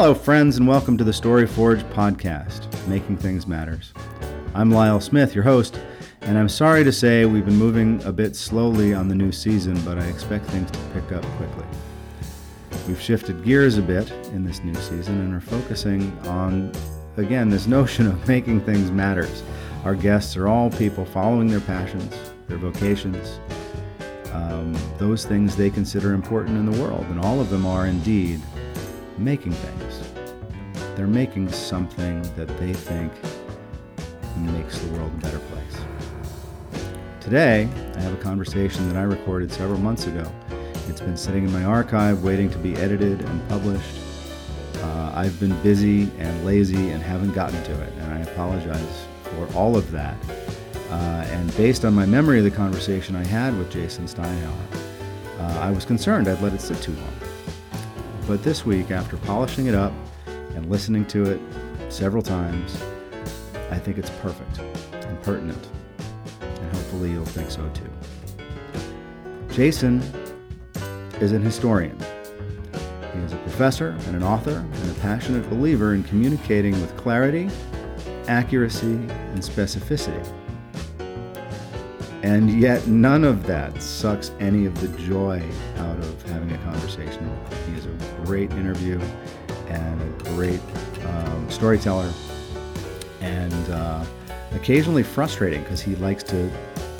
Hello, friends, and welcome to the Story Forge podcast, Making Things Matters. I'm Lyle Smith, your host, and I'm sorry to say we've been moving a bit slowly on the new season, but I expect things to pick up quickly. We've shifted gears a bit in this new season and are focusing on, again, this notion of making things matters. Our guests are all people following their passions, their vocations, um, those things they consider important in the world, and all of them are indeed making things. They're making something that they think makes the world a better place. Today, I have a conversation that I recorded several months ago. It's been sitting in my archive waiting to be edited and published. Uh, I've been busy and lazy and haven't gotten to it, and I apologize for all of that. Uh, and based on my memory of the conversation I had with Jason Steinhauer, uh, I was concerned I'd let it sit too long. But this week, after polishing it up and listening to it several times, I think it's perfect and pertinent. And hopefully you'll think so too. Jason is an historian. He is a professor and an author and a passionate believer in communicating with clarity, accuracy, and specificity. And yet, none of that sucks any of the joy out of having a conversation with him. He is a great interview and a great um, storyteller, and uh, occasionally frustrating because he likes to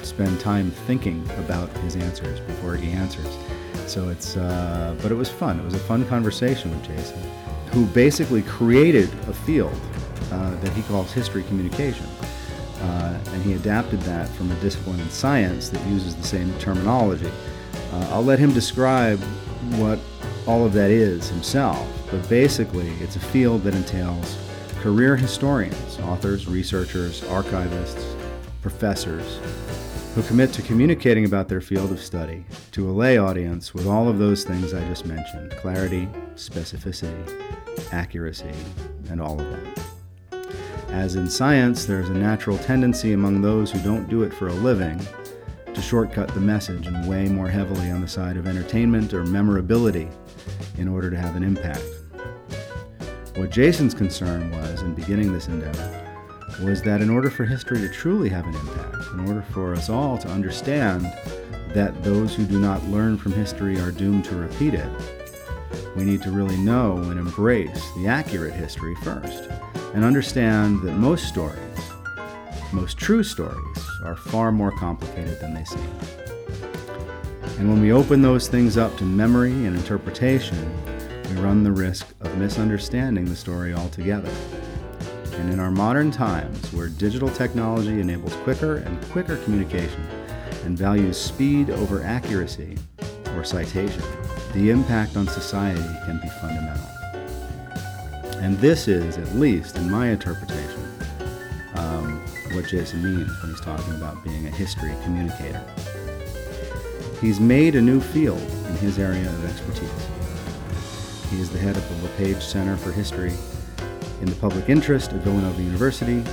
spend time thinking about his answers before he answers. So it's, uh, but it was fun. It was a fun conversation with Jason, who basically created a field uh, that he calls history communication. Uh, and he adapted that from a discipline in science that uses the same terminology. Uh, I'll let him describe what all of that is himself, but basically, it's a field that entails career historians, authors, researchers, archivists, professors, who commit to communicating about their field of study to a lay audience with all of those things I just mentioned clarity, specificity, accuracy, and all of that. As in science, there is a natural tendency among those who don't do it for a living to shortcut the message and weigh more heavily on the side of entertainment or memorability in order to have an impact. What Jason's concern was in beginning this endeavor was that in order for history to truly have an impact, in order for us all to understand that those who do not learn from history are doomed to repeat it, we need to really know and embrace the accurate history first and understand that most stories, most true stories, are far more complicated than they seem. And when we open those things up to memory and interpretation, we run the risk of misunderstanding the story altogether. And in our modern times, where digital technology enables quicker and quicker communication and values speed over accuracy or citation, the impact on society can be fundamental. And this is, at least in my interpretation, um, what Jason means when he's talking about being a history communicator. He's made a new field in his area of expertise. He is the head of the LePage Center for History in the Public Interest at Villanova University.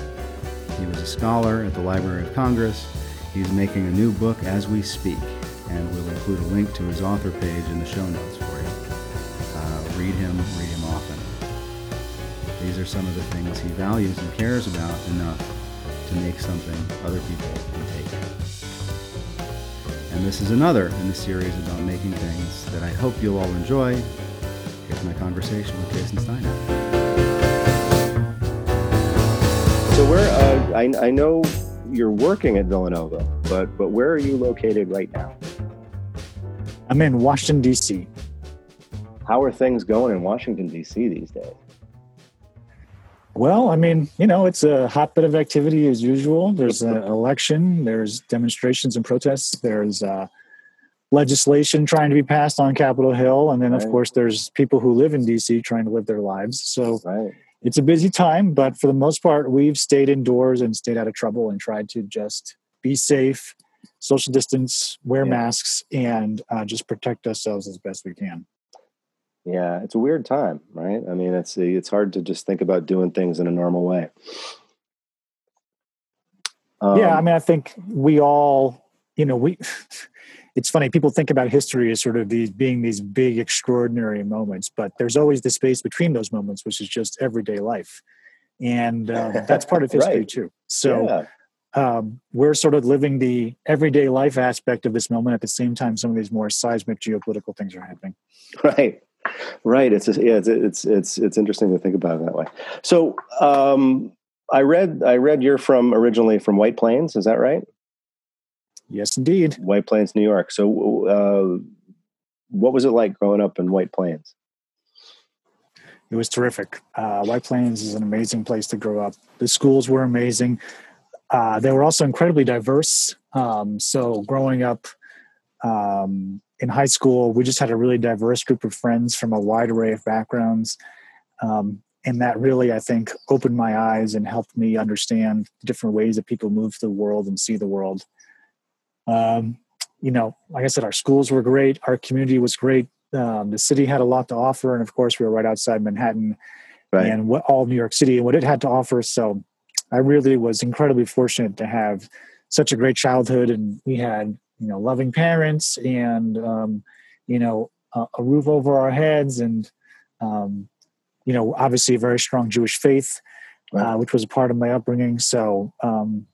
He was a scholar at the Library of Congress. He's making a new book as we speak, and we'll include a link to his author page in the show notes for you. Uh, read him, read him often. These are some of the things he values and cares about enough to make something other people can take. And this is another in the series about making things that I hope you'll all enjoy. Here's my conversation with Jason Steinhauer. So where uh, I, I know you're working at Villanova, but but where are you located right now? I'm in Washington D.C. How are things going in Washington D.C. these days? Well, I mean, you know, it's a hotbed of activity as usual. There's an election, there's demonstrations and protests, there's uh, legislation trying to be passed on Capitol Hill, and then, of course, there's people who live in DC trying to live their lives. So right. it's a busy time, but for the most part, we've stayed indoors and stayed out of trouble and tried to just be safe, social distance, wear yeah. masks, and uh, just protect ourselves as best we can. Yeah, it's a weird time, right? I mean, it's it's hard to just think about doing things in a normal way. Um, yeah, I um mean, I think we all, you know, we it's funny people think about history as sort of these being these big extraordinary moments but there's always the space between those moments which is just everyday life and um, that's part of history right. too so yeah. Um, we're sort of living the everyday life aspect of this moment at the same time some of these more seismic geopolitical things are happening right right it's just, yeah it's, it's it's it's interesting to think about it that way so um, i read i read you're from originally from white plains is that right Yes, indeed. White Plains, New York. So, uh, what was it like growing up in White Plains? It was terrific. Uh, White Plains is an amazing place to grow up. The schools were amazing. Uh, they were also incredibly diverse. Um, so, growing up um, in high school, we just had a really diverse group of friends from a wide array of backgrounds. Um, and that really, I think, opened my eyes and helped me understand different ways that people move through the world and see the world. Um, you know, like I said, our schools were great. Our community was great. Um, the city had a lot to offer, and of course, we were right outside Manhattan right. and what all New York City and what it had to offer. So, I really was incredibly fortunate to have such a great childhood, and we had you know loving parents and um, you know a, a, roof over our heads, and um, you know obviously a very strong Jewish faith, right. uh, which was a part of my upbringing. So um,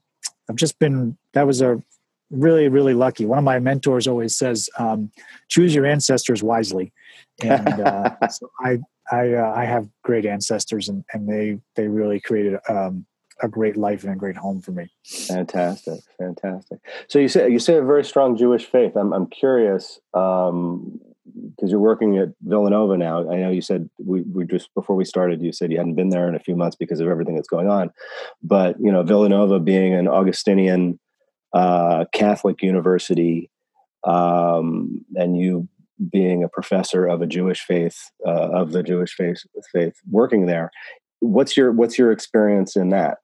I've just been that was a really really lucky one of my mentors always says um, choose your ancestors wisely and uh, so i I, uh, I have great ancestors and, and they they really created um, a great life and a great home for me fantastic fantastic so you say you say a very strong jewish faith i'm, I'm curious um, because you're working at Villanova now. I know you said we, we just before we started, you said you hadn't been there in a few months because of everything that's going on. But you know, Villanova being an Augustinian uh, Catholic university, um, and you being a professor of a Jewish faith, uh, of the Jewish faith, faith, working there. What's your what's your experience in that?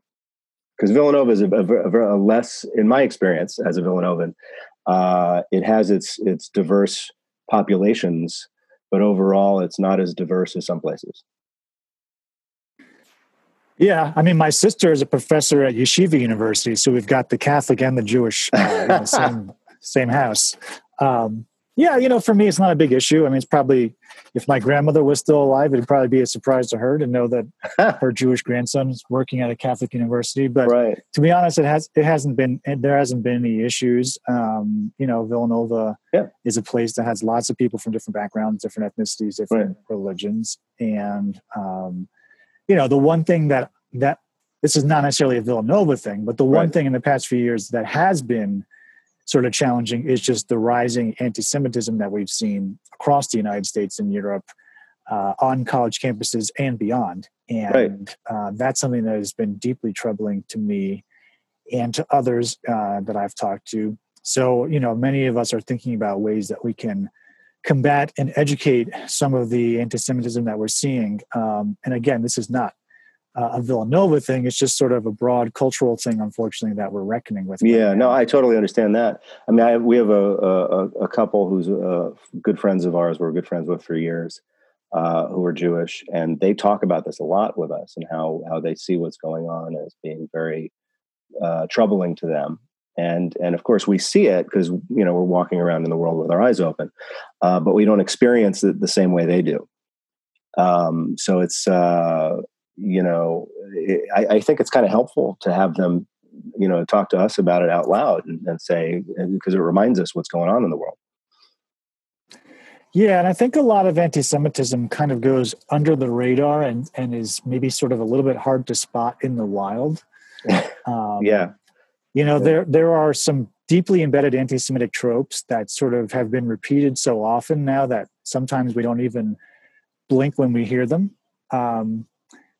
Because Villanova is a, a, a, less, in my experience as a Villanovan, uh, it has its its diverse populations, but overall, it's not as diverse as some places. Yeah, I mean, my sister is a professor at Yeshiva University, so we've got the Catholic and the Jewish uh, in the same same house. Um, yeah, you know, for me, it's not a big issue. I mean, it's probably if my grandmother was still alive, it'd probably be a surprise to her to know that her Jewish grandson is working at a Catholic university. But right. to be honest, it has it hasn't been there hasn't been any issues. Um, you know, Villanova yeah. is a place that has lots of people from different backgrounds, different ethnicities, different right. religions, and um, you know, the one thing that that this is not necessarily a Villanova thing, but the one right. thing in the past few years that has been sort of challenging is just the rising anti-Semitism that we've seen across the United States and Europe uh, on college campuses and beyond. And right. uh, that's something that has been deeply troubling to me and to others uh, that I've talked to. So, you know, many of us are thinking about ways that we can combat and educate some of the anti-Semitism that we're seeing. Um, and again, this is not uh, a Villanova thing; it's just sort of a broad cultural thing, unfortunately, that we're reckoning with. Yeah, no, I totally understand that. I mean, I, we have a, a, a couple who's uh, good friends of ours. We're good friends with for years. Uh, who are Jewish, and they talk about this a lot with us, and how how they see what's going on as being very uh, troubling to them and and of course we see it because you know we're walking around in the world with our eyes open uh, but we don't experience it the same way they do um, so it's uh, you know it, I, I, think it's kind of helpful to have them you know talk to us about it out loud and, and say because it reminds us what's going on in the world yeah, and I think a lot of anti-Semitism kind of goes under the radar and and is maybe sort of a little bit hard to spot in the wild. Um, yeah, you know, there there are some deeply embedded anti-Semitic tropes that sort of have been repeated so often now that sometimes we don't even blink when we hear them. Um,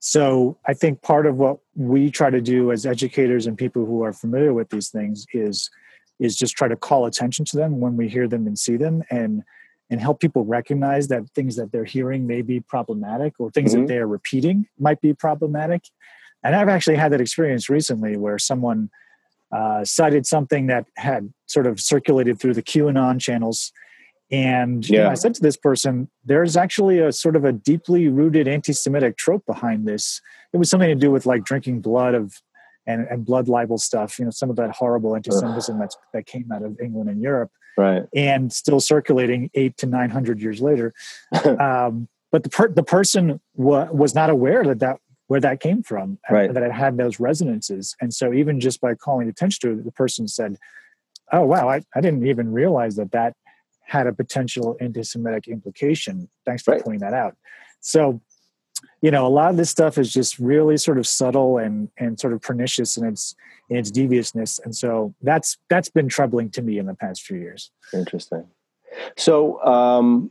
so I think part of what we try to do as educators and people who are familiar with these things is is just try to call attention to them when we hear them and see them and and help people recognize that things that they're hearing may be problematic or things mm-hmm. that they're repeating might be problematic. And I've actually had that experience recently where someone uh, cited something that had sort of circulated through the QAnon channels. And yeah. you know, I said to this person, there's actually a sort of a deeply rooted anti Semitic trope behind this. It was something to do with like drinking blood of and, and blood libel stuff, you know, some of that horrible anti-Semitism that's, that came out of England and Europe, right? And still circulating eight to nine hundred years later. um, but the per- the person wa- was not aware that that where that came from, right. that it had those resonances, and so even just by calling attention to it, the person said, "Oh wow, I, I didn't even realize that that had a potential anti-Semitic implication." Thanks for right. pointing that out. So you know a lot of this stuff is just really sort of subtle and and sort of pernicious in its in its deviousness and so that's that's been troubling to me in the past few years interesting so um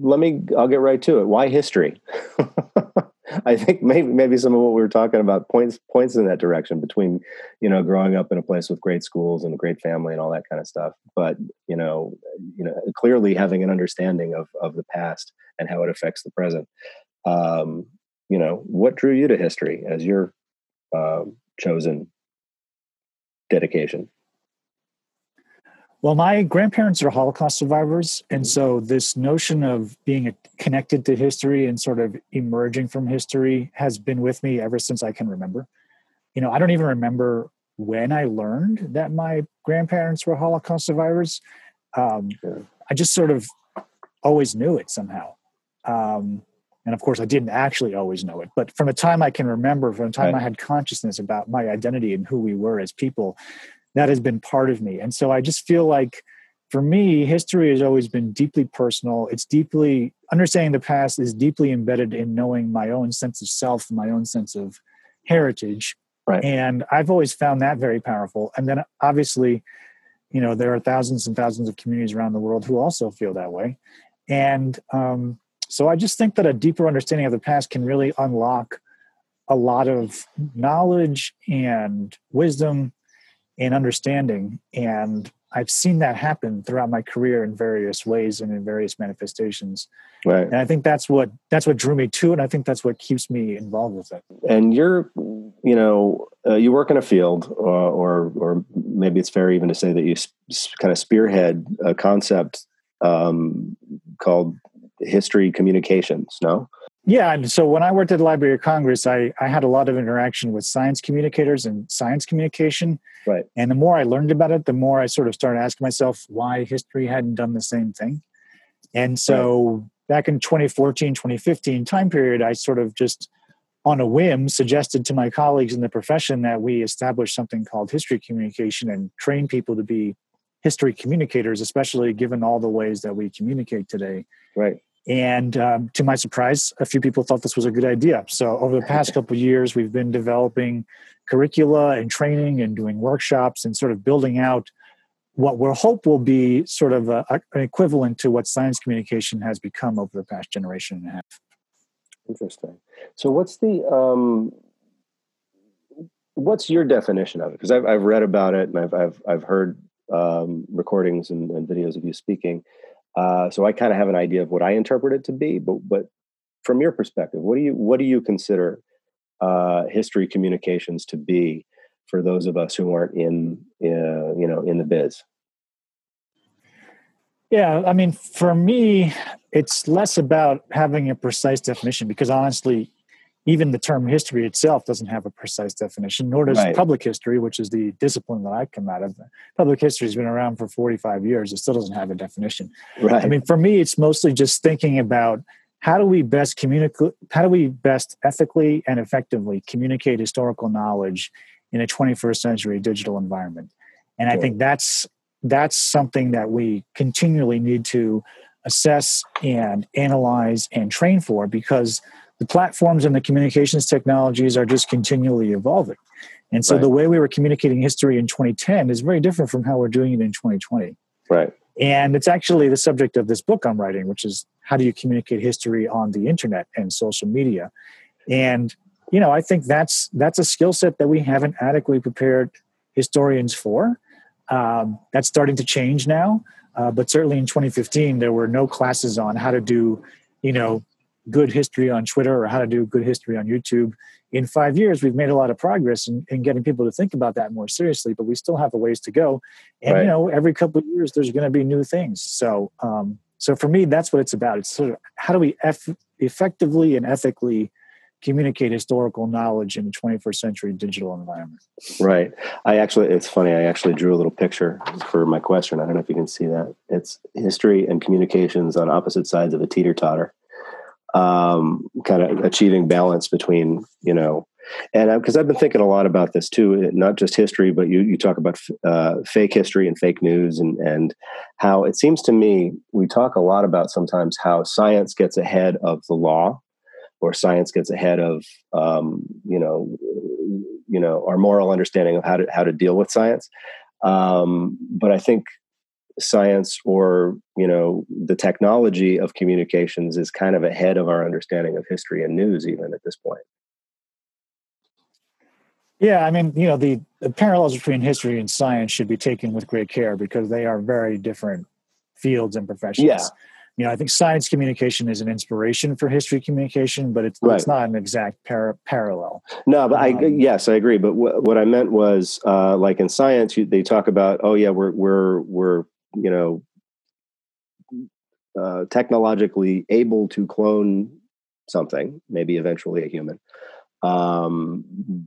let me i'll get right to it why history i think maybe maybe some of what we were talking about points points in that direction between you know growing up in a place with great schools and a great family and all that kind of stuff but you know you know clearly having an understanding of of the past and how it affects the present um, you know, what drew you to history as your uh, chosen dedication? Well, my grandparents are Holocaust survivors. And so this notion of being connected to history and sort of emerging from history has been with me ever since I can remember. You know, I don't even remember when I learned that my grandparents were Holocaust survivors. Um, sure. I just sort of always knew it somehow. Um, and of course, I didn't actually always know it, but from the time I can remember, from the time right. I had consciousness about my identity and who we were as people, that has been part of me. And so I just feel like for me, history has always been deeply personal. It's deeply, understanding the past is deeply embedded in knowing my own sense of self, my own sense of heritage. Right. And I've always found that very powerful. And then obviously, you know, there are thousands and thousands of communities around the world who also feel that way. And um, so I just think that a deeper understanding of the past can really unlock a lot of knowledge and wisdom and understanding. And I've seen that happen throughout my career in various ways and in various manifestations. Right. And I think that's what that's what drew me to it. And I think that's what keeps me involved with it. And you're, you know, uh, you work in a field, uh, or or maybe it's fair even to say that you sp- kind of spearhead a concept um, called history communications, no? Yeah, and so when I worked at the Library of Congress, I, I had a lot of interaction with science communicators and science communication. Right. And the more I learned about it, the more I sort of started asking myself why history hadn't done the same thing. And so right. back in 2014, 2015 time period, I sort of just on a whim suggested to my colleagues in the profession that we establish something called history communication and train people to be history communicators, especially given all the ways that we communicate today. Right. And um, to my surprise, a few people thought this was a good idea. So over the past couple of years, we've been developing curricula and training and doing workshops and sort of building out what we hope will be sort of a, a, an equivalent to what science communication has become over the past generation and a half. Interesting. So what's the um, what's your definition of it? Because I've I've read about it and I've I've I've heard um, recordings and, and videos of you speaking. Uh, so I kind of have an idea of what I interpret it to be, but but from your perspective, what do you what do you consider uh, history communications to be for those of us who aren't in uh, you know in the biz? Yeah, I mean, for me, it's less about having a precise definition because honestly, even the term history itself doesn't have a precise definition, nor does right. public history, which is the discipline that I come out of. Public history has been around for 45 years. It still doesn't have a definition. Right. I mean, for me, it's mostly just thinking about how do we best communicate, how do we best ethically and effectively communicate historical knowledge in a 21st century digital environment. And sure. I think that's that's something that we continually need to assess and analyze and train for because the platforms and the communications technologies are just continually evolving. And so right. the way we were communicating history in 2010 is very different from how we're doing it in 2020. Right. And it's actually the subject of this book I'm writing, which is how do you communicate history on the internet and social media. And you know, I think that's that's a skill set that we haven't adequately prepared historians for. Um, that's starting to change now, uh, but certainly in 2015 there were no classes on how to do, you know, good history on Twitter or how to do good history on YouTube. In five years, we've made a lot of progress in, in getting people to think about that more seriously, but we still have a ways to go. And right. you know, every couple of years, there's going to be new things. So, um, so for me, that's what it's about. It's sort of how do we eff- effectively and ethically communicate historical knowledge in a 21st century digital environment. Right. I actually, it's funny. I actually drew a little picture for my question. I don't know if you can see that. It's history and communications on opposite sides of a teeter totter, um, kind of achieving balance between you know and because I've been thinking a lot about this too, not just history, but you you talk about uh, fake history and fake news, and and how it seems to me we talk a lot about sometimes how science gets ahead of the law, or science gets ahead of um, you know you know our moral understanding of how to how to deal with science. Um, but I think science or you know the technology of communications is kind of ahead of our understanding of history and news even at this point yeah, I mean, you know, the, the, parallels between history and science should be taken with great care because they are very different fields and professions. Yeah. You know, I think science communication is an inspiration for history communication, but it's, right. it's not an exact par- parallel. No, but um, I yes, I agree. But wh- what I meant was, uh, like in science, you, they talk about, oh yeah, we're we're we're you know uh, technologically able to clone something, maybe eventually a human. Um,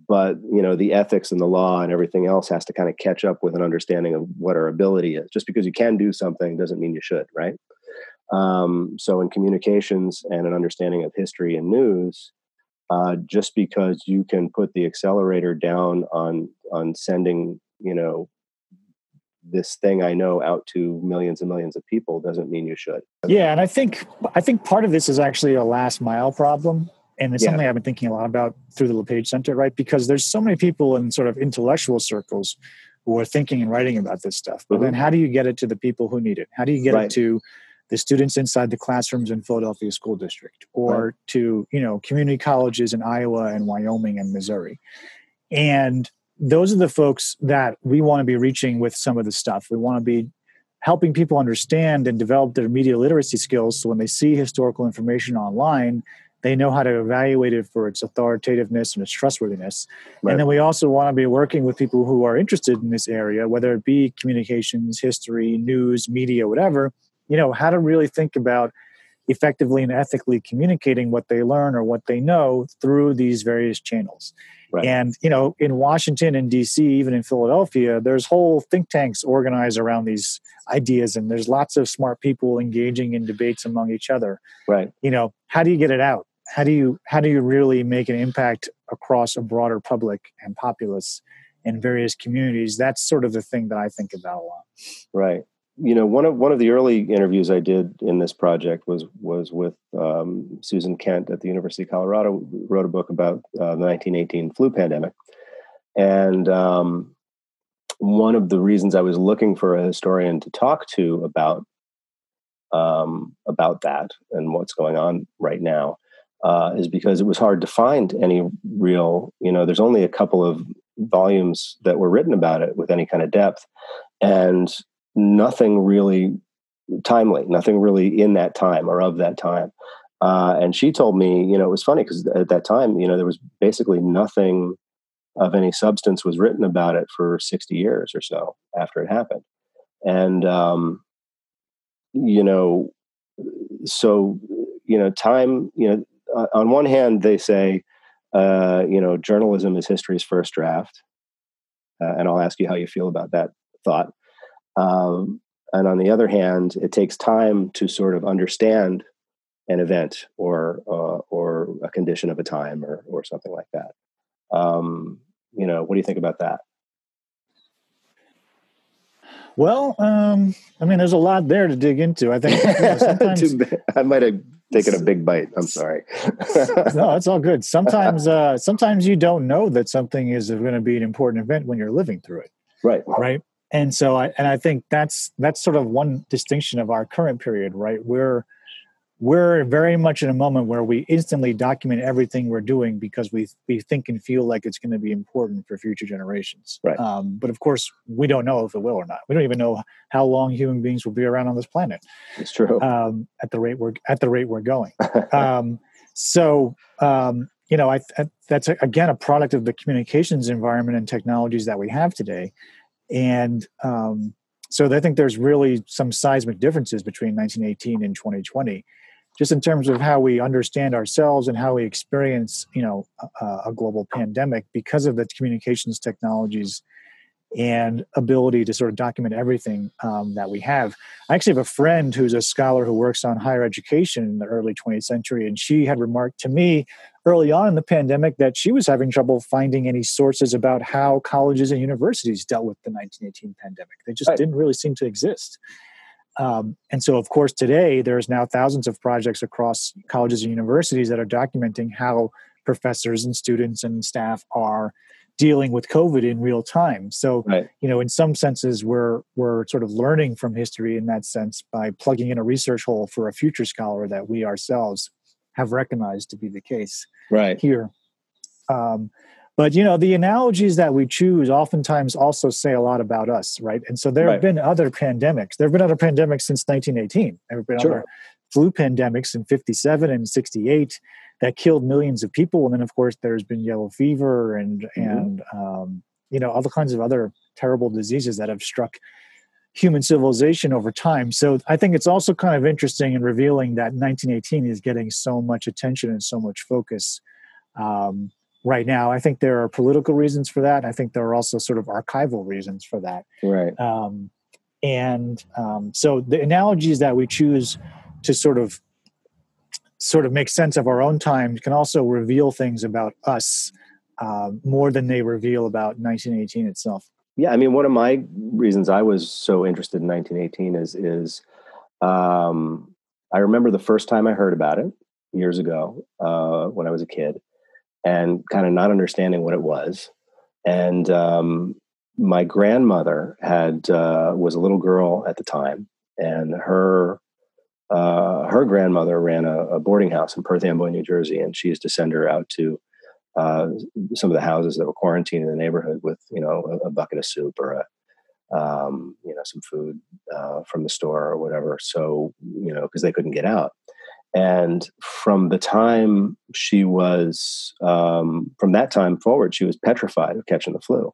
but you know the ethics and the law and everything else has to kind of catch up with an understanding of what our ability is. Just because you can do something doesn't mean you should right? Um, so in communications and an understanding of history and news uh, just because you can put the accelerator down on on sending you know this thing I know out to millions and millions of people doesn't mean you should. Yeah, and I think I think part of this is actually a last mile problem and it's yeah. something I've been thinking a lot about through the LePage Center, right? Because there's so many people in sort of intellectual circles who are thinking and writing about this stuff. But mm-hmm. then how do you get it to the people who need it? How do you get right. it to the students inside the classrooms in Philadelphia School District or right. to, you know, community colleges in Iowa and Wyoming and Missouri? And those are the folks that we want to be reaching with some of the stuff. We want to be helping people understand and develop their media literacy skills so when they see historical information online they know how to evaluate it for its authoritativeness and its trustworthiness. Right. And then we also want to be working with people who are interested in this area, whether it be communications, history, news, media, whatever, you know, how to really think about effectively and ethically communicating what they learn or what they know through these various channels. Right. And you know, in Washington and DC, even in Philadelphia, there's whole think tanks organized around these ideas, and there's lots of smart people engaging in debates among each other. Right. You know, how do you get it out? how do you how do you really make an impact across a broader public and populace in various communities that's sort of the thing that i think about a lot right you know one of one of the early interviews i did in this project was was with um, susan kent at the university of colorado wrote a book about uh, the 1918 flu pandemic. And um, one of the reasons i was looking for a historian to talk to about um, about that and what's going on right now uh, is because it was hard to find any real, you know, there's only a couple of volumes that were written about it with any kind of depth, and nothing really timely, nothing really in that time or of that time. Uh, and she told me, you know, it was funny because at that time, you know, there was basically nothing of any substance was written about it for 60 years or so after it happened. And, um, you know, so, you know, time, you know, uh, on one hand, they say, uh, you know, journalism is history's first draft, uh, and I'll ask you how you feel about that thought. Um, and on the other hand, it takes time to sort of understand an event or uh, or a condition of a time or or something like that. Um, you know, what do you think about that? Well, um, I mean, there's a lot there to dig into. I think you know, sometimes I might have taken a big bite. I'm sorry. no, it's all good. Sometimes, uh, sometimes you don't know that something is going to be an important event when you're living through it. Right. Right. And so, I and I think that's that's sort of one distinction of our current period. Right. We're we're very much in a moment where we instantly document everything we're doing because we we think and feel like it's going to be important for future generations. Right. Um, but of course, we don't know if it will or not. We don't even know how long human beings will be around on this planet. It's true. Um, at the rate we're at the rate we're going. um, so um, you know, I, I, that's a, again a product of the communications environment and technologies that we have today, and um, so I think there's really some seismic differences between 1918 and 2020 just in terms of how we understand ourselves and how we experience, you know, a, a global pandemic because of the communications technologies and ability to sort of document everything um, that we have. I actually have a friend who's a scholar who works on higher education in the early 20th century, and she had remarked to me early on in the pandemic that she was having trouble finding any sources about how colleges and universities dealt with the 1918 pandemic. They just right. didn't really seem to exist. Um, and so, of course, today there's now thousands of projects across colleges and universities that are documenting how professors and students and staff are dealing with COVID in real time. So, right. you know, in some senses, we're we're sort of learning from history in that sense by plugging in a research hole for a future scholar that we ourselves have recognized to be the case. Right here. Um, but you know, the analogies that we choose oftentimes also say a lot about us, right? And so there right. have been other pandemics. There have been other pandemics since 1918. There have been sure. other flu pandemics in 57 and 68 that killed millions of people. And then, of course, there's been yellow fever and mm-hmm. and um, you know all the kinds of other terrible diseases that have struck human civilization over time. So I think it's also kind of interesting and revealing that 1918 is getting so much attention and so much focus um, right now. I think there are political reasons for that. I think there are also sort of archival reasons for that. Right. Um, and um, so the analogies that we choose to sort of sort of make sense of our own time can also reveal things about us uh, more than they reveal about 1918 itself. Yeah, I mean, one of my reasons I was so interested in 1918 is is um, I remember the first time I heard about it years ago uh, when I was a kid, and kind of not understanding what it was. And um, my grandmother had uh, was a little girl at the time, and her uh, her grandmother ran a, a, boarding house in Perth Amboy, New Jersey, and she used to send her out to uh, some of the houses that were quarantined in the neighborhood with, you know, a, a bucket of soup or a, um, you know, some food uh, from the store or whatever. So, you know, because they couldn't get out. And from the time she was, um, from that time forward, she was petrified of catching the flu.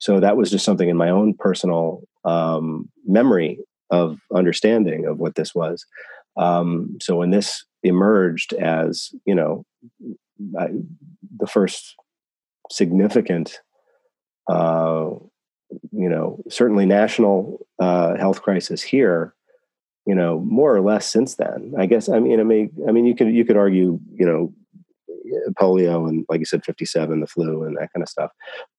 So that was just something in my own personal um, memory of understanding of what this was. Um, so when this emerged as you know I, the first significant, uh, you know, certainly national uh, health crisis here, you know, more or less since then. I guess I mean, I mean, I mean, you could you could argue, you know, polio and like you said 57 the flu and that kind of stuff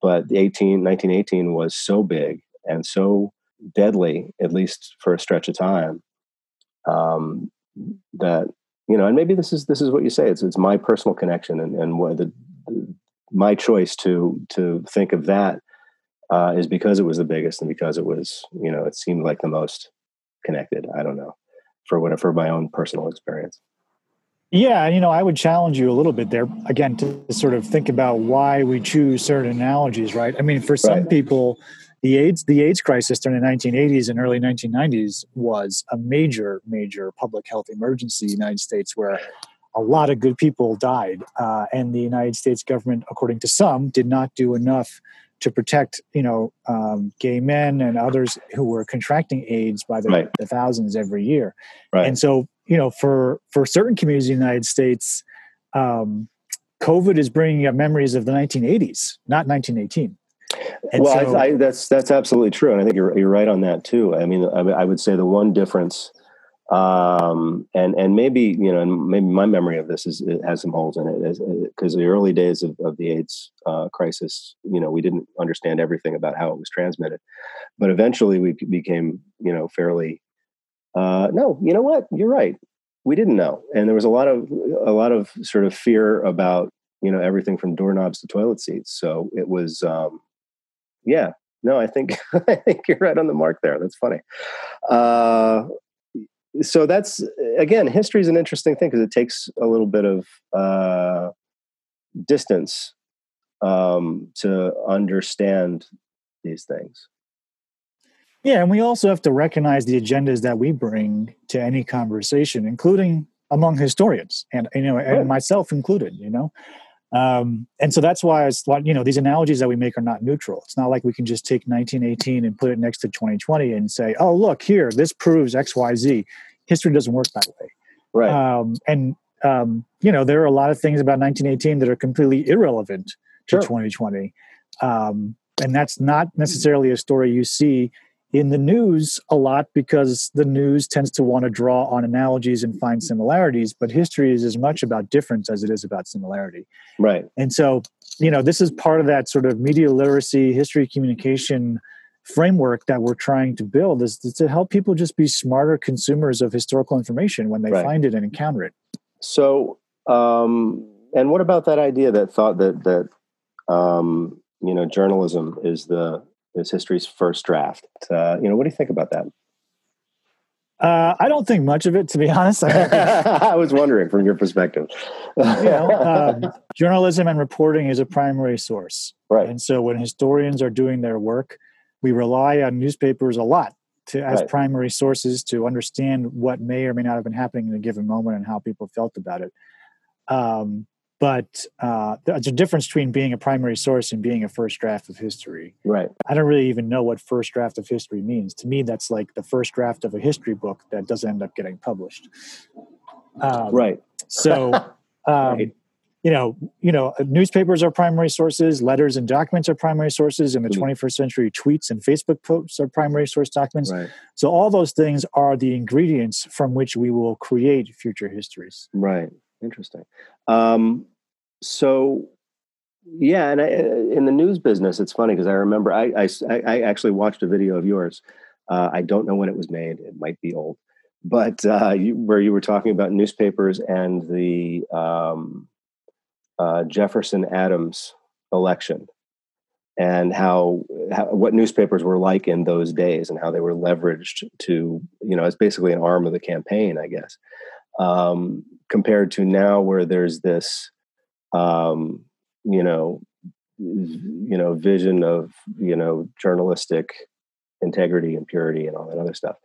but the 18 1918 was so big and so deadly at least for a stretch of time um, that you know, and maybe this is this is what you say. It's it's my personal connection and and what the, the my choice to to think of that uh, is because it was the biggest and because it was you know it seemed like the most connected. I don't know for what for my own personal experience. Yeah, you know, I would challenge you a little bit there again to sort of think about why we choose certain analogies, right? I mean, for some right. people, the AIDS the AIDS crisis during the 1980s and early 1990s was a major major public health emergency in the United States where a lot of good people died uh, and the United States government according to some did not do enough to protect you know um, gay men and others who were contracting AIDS by the, right. the thousands every year right. and so you know for for certain communities in the United States um, COVID is bringing up memories of the 1980s not 1918 and well, so, I, I, that's that's absolutely true, and I think you're you're right on that too. I mean, I, I would say the one difference, um, and and maybe you know, and maybe my memory of this is it has some holes in it, because the early days of, of the AIDS uh, crisis, you know, we didn't understand everything about how it was transmitted, but eventually we became, you know, fairly. Uh, no, you know what? You're right. We didn't know, and there was a lot of a lot of sort of fear about you know everything from doorknobs to toilet seats. So it was. Um, yeah, no, I think I think you're right on the mark there. That's funny. Uh, so that's again, history is an interesting thing because it takes a little bit of uh, distance um, to understand these things. Yeah, and we also have to recognize the agendas that we bring to any conversation, including among historians, and you know, and myself included. You know, um, and so that's why it's you know these analogies that we make are not neutral. It's not like we can just take 1918 and put it next to 2020 and say, "Oh, look here, this proves X Y Z. History doesn't work that way. Right. Um, and um, you know, there are a lot of things about 1918 that are completely irrelevant to Sure. 2020. Um, and that's not necessarily a story you see in the news a lot because the news tends to want to draw on analogies and find similarities, but history is as much about difference as it is about similarity. Right. And so, you know, this is part of that sort of media literacy, history communication framework that we're trying to build is to help people just be smarter consumers of historical information when they Right. find it and encounter it. So, um, and what about that idea that thought that that um, you know journalism is the is history's first draft? Uh, you know, what do you think about that? Uh, I don't think much of it, to be honest. I was wondering from your perspective. you know, um, journalism and reporting is a primary source. right. And so when historians are doing their work, we rely on newspapers a lot to as Right. primary sources to understand what may or may not have been happening in a given moment and how people felt about it. Um, but uh, there's a difference between being a primary source and being a first draft of history. Right. I don't really even know what first draft of history means. To me, that's like the first draft of a history book that doesn't end up getting published. Um, Right. So, um, Right. you know, you know, newspapers are primary sources. Letters and documents are primary sources. In the Mm. 21st century, tweets and Facebook posts are primary source documents. Right. So, all those things are the ingredients from which we will create future histories. Right. Interesting. Um, so, yeah, and I, in the news business, it's funny because I remember I, I I actually watched a video of yours. Uh, I don't know when it was made; it might be old, but uh, you, where you were talking about newspapers and the um, uh, Jefferson Adams election, and how, how what newspapers were like in those days, and how they were leveraged to you know as basically an arm of the campaign, I guess um, compared to now where there's this um, you know you know vision of you know journalistic integrity and purity and all that other stuff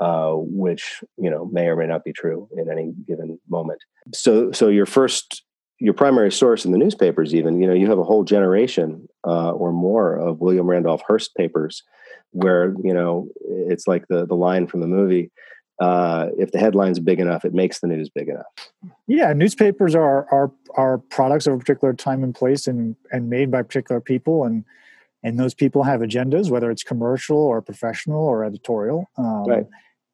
uh, which you know may or may not be true in any given moment. So so your first your primary source in the newspapers even you know you have a whole generation uh, or more of william randolph hearst papers where you know it's like the the line from the movie uh, if the headline's big enough, it makes the news big enough. Yeah, newspapers are are are products of a particular time and place, and and made by particular people, and and those people have agendas, whether it's commercial or professional or editorial. Um, Right.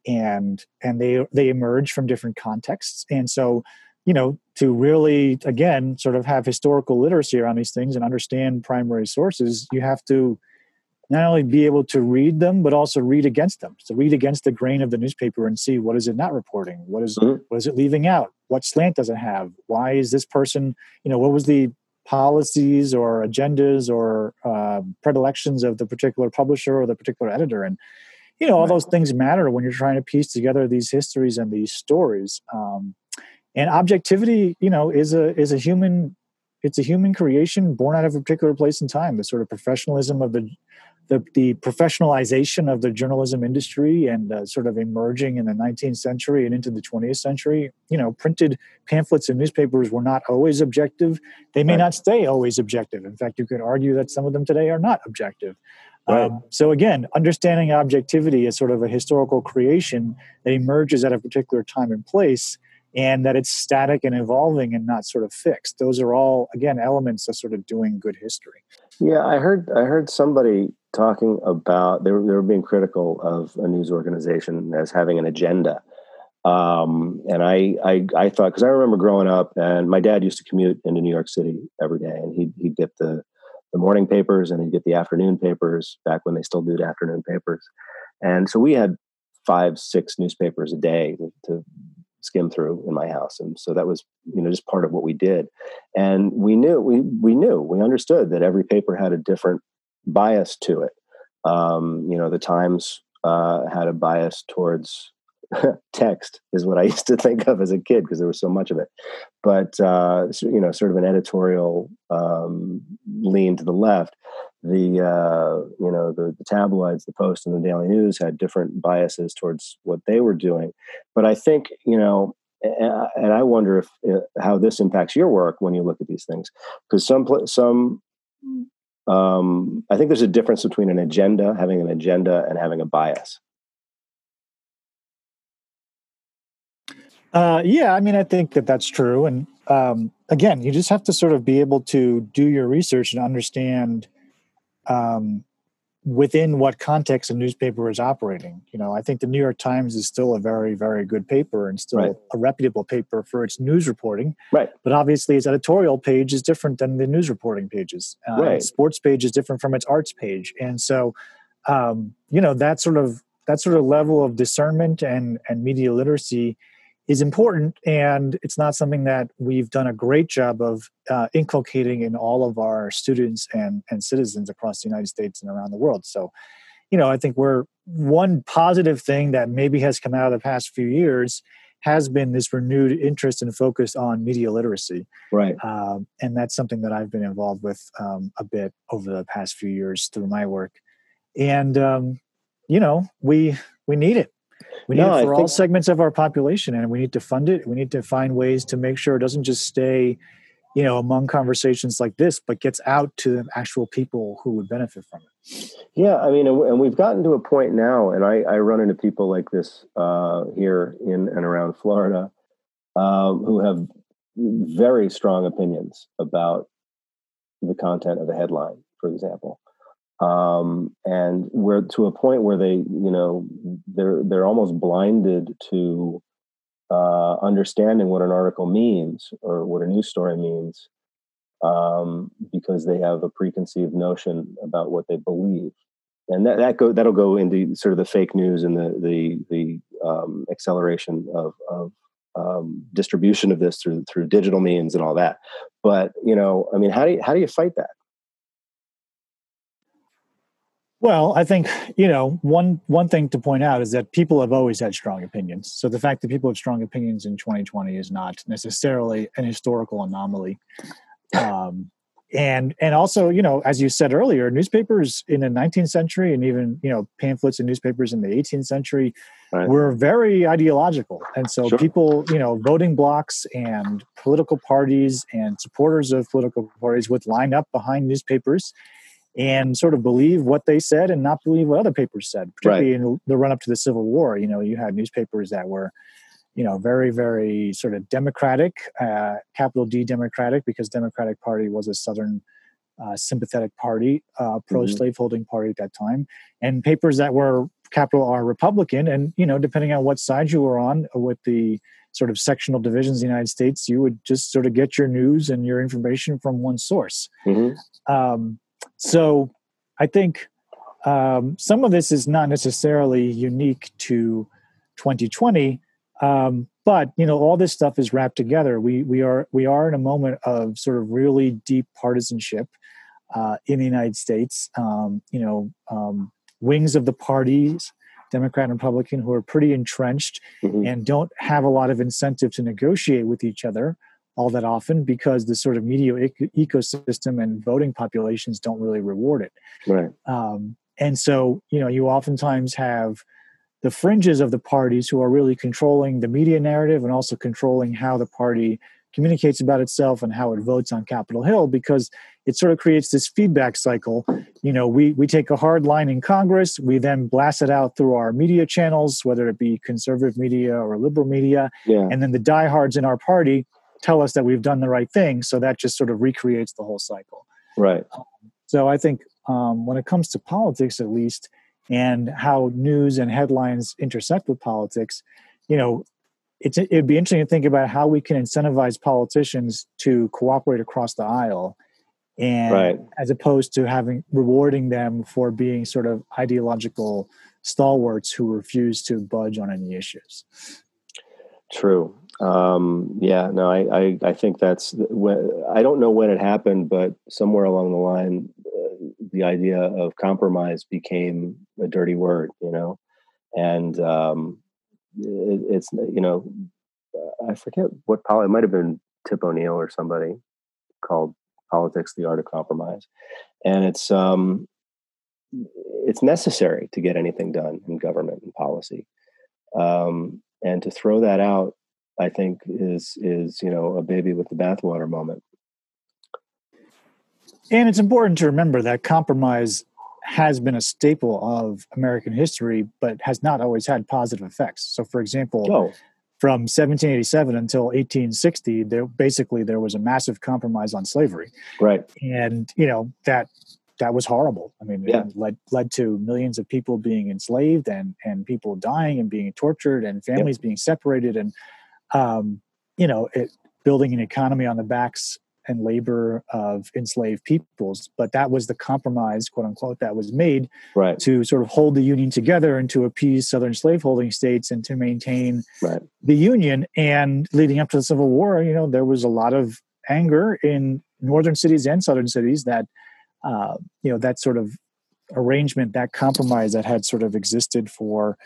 And and they they emerge from different contexts, and so you know to really again sort of have historical literacy around these things and understand primary sources, you have to not only be able to read them but also read against them. So read against the grain of the newspaper and see what is it not reporting? What is- Mhm. what is it leaving out? What slant does it have? Why is this person you know what was the policies or agendas or uh, predilections of the particular publisher or the particular editor? And you know all those things matter when you're trying to piece together these histories and these stories. Um, and objectivity you know is a is a human it's a human creation born out of a particular place and time the sort of professionalism of the the, the professionalization of the journalism industry and uh, sort of emerging in the 19th century and into the 20th century you know printed pamphlets and newspapers were not always objective. They may Right. not stay always objective. In fact you could argue that some of them today are not objective. Right. um, so again understanding objectivity as sort of a historical creation that emerges at a particular time and place and that it's static and evolving and not sort of fixed. Those are all again elements of sort of doing good history. Yeah, I heard I heard somebody talking about they were they were being critical of a news organization as having an agenda. Um, and I I, I thought because I remember growing up and my dad used to commute into New York City every day and he'd he'd get the the morning papers and he'd get the afternoon papers back when they still did afternoon papers. And so we had five, six newspapers a day to, to skim through in my house. And so that was, you know, just part of what we did. And we knew, we, we knew, we understood that every paper had a different bias to it. Um, you know, the Times uh, had a bias towards text is what I used to think of as a kid because there was so much of it. But uh, you know, sort of an editorial um, lean to the left. The uh, you know the, the tabloids, the Post and the Daily News had different biases towards what they were doing. But I think you know, and I wonder if uh, how this impacts your work when you look at these things because some some um, I think there's a difference between an agenda, having an agenda, and having a bias. Uh, yeah, I mean, I think that that's true. And um, again, you just have to sort of be able to do your research and understand um, within what context a newspaper is operating. You know, I think the New York Times is still a very, very good paper and still right. a reputable paper for its news reporting. Right. But obviously, its editorial page is different than the news reporting pages. Uh, right. Sports page is different from its arts page, and so, um, you know, that sort of that sort of level of discernment and and media literacy is important and it's not something that we've done a great job of uh, inculcating in all of our students and, and citizens across the united states and around the world. So you know i think we're one positive thing that maybe has come out of the past few years has been this renewed interest and focus on media literacy. Right. Um, and that's something that i've been involved with um, a bit over the past few years through my work. And um, you know we we need it we need no, it for all segments of our population, and we need to fund it. We need to find ways to make sure it doesn't just stay, you know, among conversations like this, but gets out to the actual people who would benefit from it. Yeah, I mean, and we've gotten to a point now, and I, I run into people like this uh, here in and around Florida um, who have very strong opinions about the content of a headline, for example um, and we're to a point where they, you know, they're they're almost blinded to uh, understanding what an article means or what a news story means um, because they have a preconceived notion about what they believe, and that that go that'll go into sort of the fake news and the the the um, acceleration of of um, distribution of this through through digital means and all that. But you know, I mean, how do you how do you fight that? Well, I think you know one one thing to point out is that people have always had strong opinions. So the fact that people have strong opinions in 2020 is not necessarily an historical anomaly. Um, and and also, you know, as you said earlier, newspapers in the 19th century and even you know pamphlets and newspapers in the 18th century right. were very ideological, and so sure. people, you know, voting blocks and political parties and supporters of political parties would line up behind newspapers and sort of believe what they said and not believe what other papers said, particularly right. in the run up to the Civil War. You know, you had newspapers that were, you know, very, very sort of democratic, uh, capital D democratic, because Democratic Party was a Southern uh, sympathetic party, uh, pro slaveholding mm-hmm. party at that time, and papers that were capital R Republican. And, you know, depending on what side you were on with the sort of sectional divisions in the United States, you would just sort of get your news and your information from one source. Mm-hmm. Um, so I think um, some of this is not necessarily unique to 2020, um, but you know all this stuff is wrapped together. We we are we are in a moment of sort of really deep partisanship uh, in the United States. Um, you know, um, wings of the parties. Democrat and Republican, who are pretty entrenched mm-hmm. and don't have a lot of incentive to negotiate with each other all that often because the sort of media ecosystem and voting populations don't really reward it. Right. Um, and so, you know, you oftentimes have the fringes of the parties who are really controlling the media narrative and also controlling how the party communicates about itself and how it votes on Capitol Hill because it sort of creates this feedback cycle. You know, we we take a hard line in Congress, we then blast it out through our media channels, whether it be conservative media or liberal media, yeah. and then the diehards in our party tell us that we've done the right thing. So that just sort of recreates the whole cycle. Right. Um, so I think um, when it comes to politics, at least, and how news and headlines intersect with politics, you know, it's, it'd be interesting to think about how we can incentivize politicians to cooperate across the aisle and right. as opposed to having rewarding them for being sort of ideological stalwarts who refuse to budge on any issues true. Um, yeah, no, I, I, I think that's I don't know when it happened, but somewhere along the line, uh, the idea of compromise became a dirty word, you know, and um, it, it's you know, I forget what poli- it might have been Tip O'Neill or somebody called politics the art of compromise, and it's um, it's necessary to get anything done in government and policy, um, and to throw that out I think is is you know a baby with the bathwater moment. And it's important to remember that compromise has been a staple of American history, but has not always had positive effects. So, for example, oh. from 1787 until 1860, there basically there was a massive compromise on slavery. Right. And you know that that was horrible. I mean, Yeah. it led led to millions of people being enslaved and and people dying and being tortured and families being separated and um, you know it, building an economy on the backs and labor of enslaved peoples. But that was the compromise, quote unquote, that was made Right. to sort of hold the union together and to appease southern slaveholding states and to maintain Right. the union and leading up to the civil war you know there was a lot of anger in northern cities and southern cities that uh, you know that sort of arrangement that compromise that had sort of existed for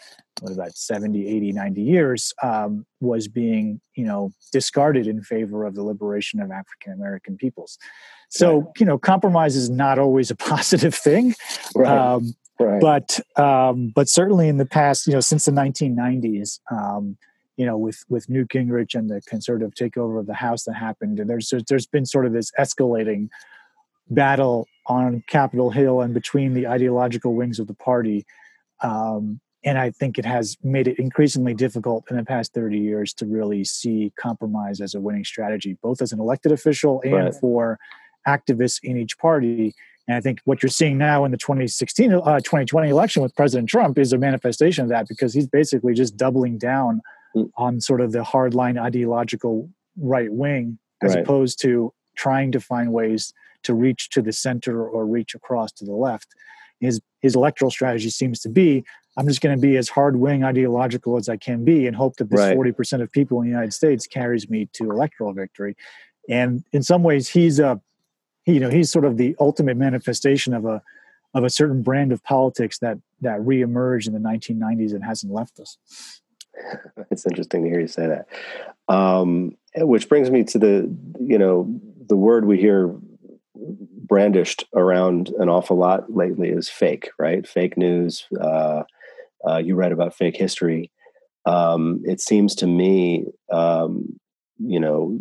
what about 70 80 90 years um, was being you know discarded in favor of the liberation of african american peoples so you know compromise is not always a positive thing Right. um, right. but um, but certainly in the past, you know, since the 1990s, um, you know, with with Newt Gingrich and the conservative takeover of the House that happened, and there's there's been sort of this escalating battle on Capitol Hill and between the ideological wings of the party. Um, and I think it has made it increasingly difficult in the past 30 years to really see compromise as a winning strategy, both as an elected official and Right. for activists in each party. And I think what you're seeing now in the 2016, uh, 2020 election with President Trump is a manifestation of that because he's basically just doubling down Mm. on sort of the hardline ideological right wing as Right. opposed to trying to find ways to reach to the center or reach across to the left. His his electoral strategy seems to be I'm just going to be as hard wing ideological as I can be and hope that this Right. 40% of people in the United States carries me to electoral victory. And in some ways, he's a you know he's sort of the ultimate manifestation of a of a certain brand of politics that that reemerged in the 1990s and hasn't left us. it's interesting to hear you say that. Um, which brings me to the, you know, the word we hear brandished around an awful lot lately is fake, right? Fake news. Uh, uh, you read about fake history. Um, it seems to me, um, you know,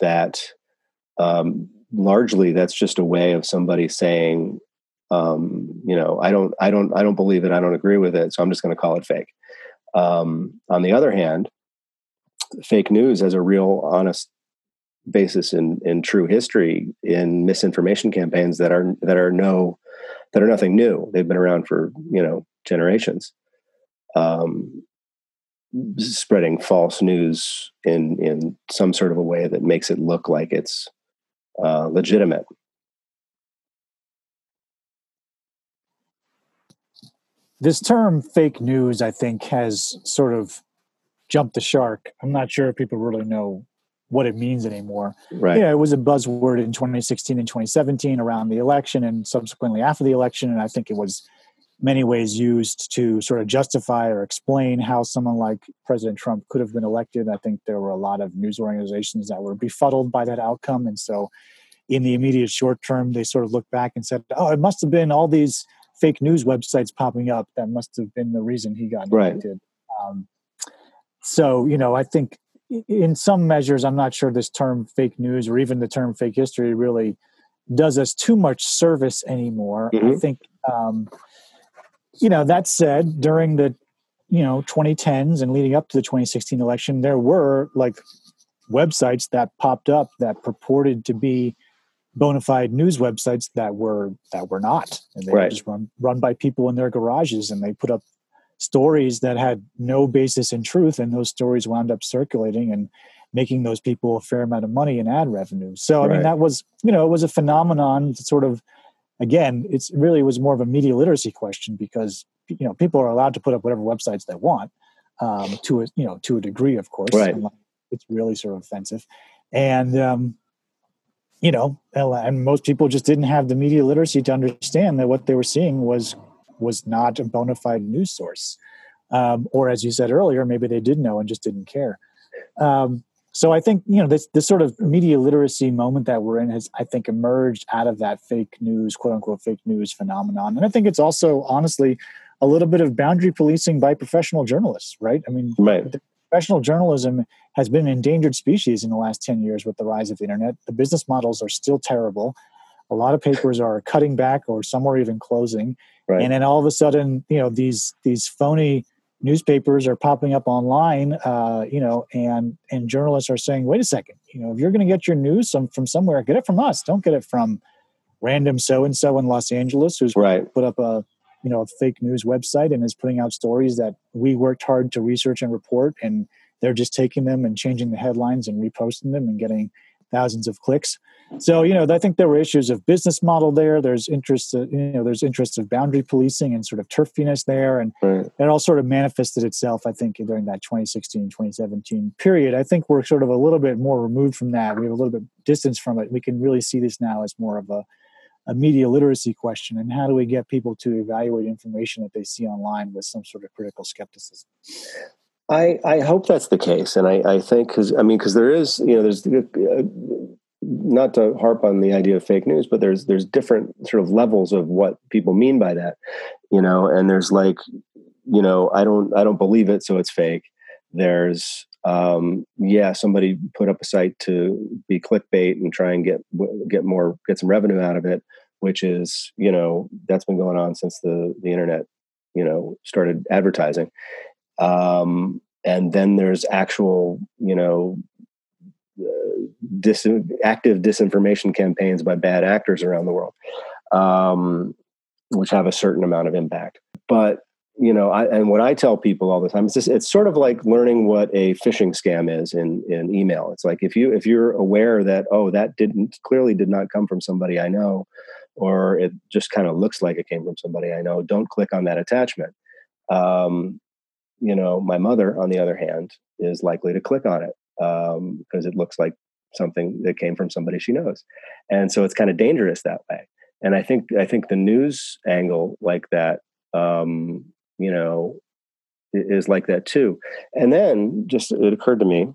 that um, largely that's just a way of somebody saying, um, you know, I don't, I don't, I don't believe it. I don't agree with it. So I'm just going to call it fake. Um, on the other hand, fake news has a real honest basis in in true history in misinformation campaigns that are that are no that are nothing new. They've been around for you know generations. Um, spreading false news in in some sort of a way that makes it look like it's uh, legitimate. This term fake news, I think, has sort of jumped the shark. I'm not sure if people really know what it means anymore. Right. Yeah, it was a buzzword in 2016 and 2017 around the election and subsequently after the election. And I think it was many ways used to sort of justify or explain how someone like President Trump could have been elected. I think there were a lot of news organizations that were befuddled by that outcome. And so in the immediate short term, they sort of looked back and said, oh, it must have been all these fake news websites popping up. That must have been the reason he got Right. elected. Um, so, you know, I think in some measures, I'm not sure this term fake news or even the term fake history really does us too much service anymore. I Mhm. think, um, you know, that said, during the, you know, 2010s and leading up to the 2016 election, there were like websites that popped up that purported to be bona fide news websites that were that were not and they were just run run by people in their garages and they put up stories that had no basis in truth and those stories wound up circulating and making those people a fair amount of money in ad revenue. So i mean that was you know it was a phenomenon sort of again it's really was more of a media literacy question because you know people are allowed to put up whatever websites they want um, to a you know to a degree of course Right. it's really sort of offensive. And um, you know and most people just didn't have the media literacy to understand that what they were seeing was was not a bona fide news source um, or as you said earlier maybe they did know and just didn't care um, so i think you know this this sort of media literacy moment that we're in has i think emerged out of that fake news quote unquote fake news phenomenon and i think it's also honestly a little bit of boundary policing by professional journalists right i mean Right. professional journalism has been an endangered species in the last 10 years with the rise of the internet. The business models are still terrible. A lot of papers are cutting back or some are even closing. Right. And then all of a sudden, you know, these these phony newspapers are popping up online, uh, you know, and and journalists are saying, wait a second, you know, if you're going to get your news some, from somewhere, get it from us. Don't get it from random so and so in Los Angeles who's right. put up a you know a fake news website and is putting out stories that we worked hard to research and report, and they're just taking them and changing the headlines and reposting them and getting thousands of clicks. So you know, I think there were issues of business model there. There's interest, uh, you know, there's interest of boundary policing and sort of turfiness there, and right. it all sort of manifested itself. I think during that 2016, 2017 period. I think we're sort of a little bit more removed from that. We have a little bit distance from it. We can really see this now as more of a a media literacy question and how do we get people to evaluate information that they see online with some sort of critical skepticism I, I hope that's the case, and I, I think because I mean because there is you know there's uh, not to harp on the idea of fake news, but there's there's different sort of levels of what people mean by that, you know, and there's like you know I don't I don't believe it, so it's fake. There's um, yeah, somebody put up a site to be clickbait and try and get get more get some revenue out of it, which is you know that's been going on since the the internet you know started advertising um, and then there's actual you know uh, dis- active disinformation campaigns by bad actors around the world um, which have a certain amount of impact. But you know I, and what i tell people all the time is it's sort of like learning what a phishing scam is in in email. It's like if you if you're aware that oh that didn't clearly did not come from somebody i know or it just kind of looks like it came from somebody i know don't click on that attachment. Um, you know my mother on the other hand is likely to click on it because um, it looks like something that came from somebody she knows. And so it's kind of dangerous that way. And i think i think the news angle like that um, you know is like that too. And then just it occurred to me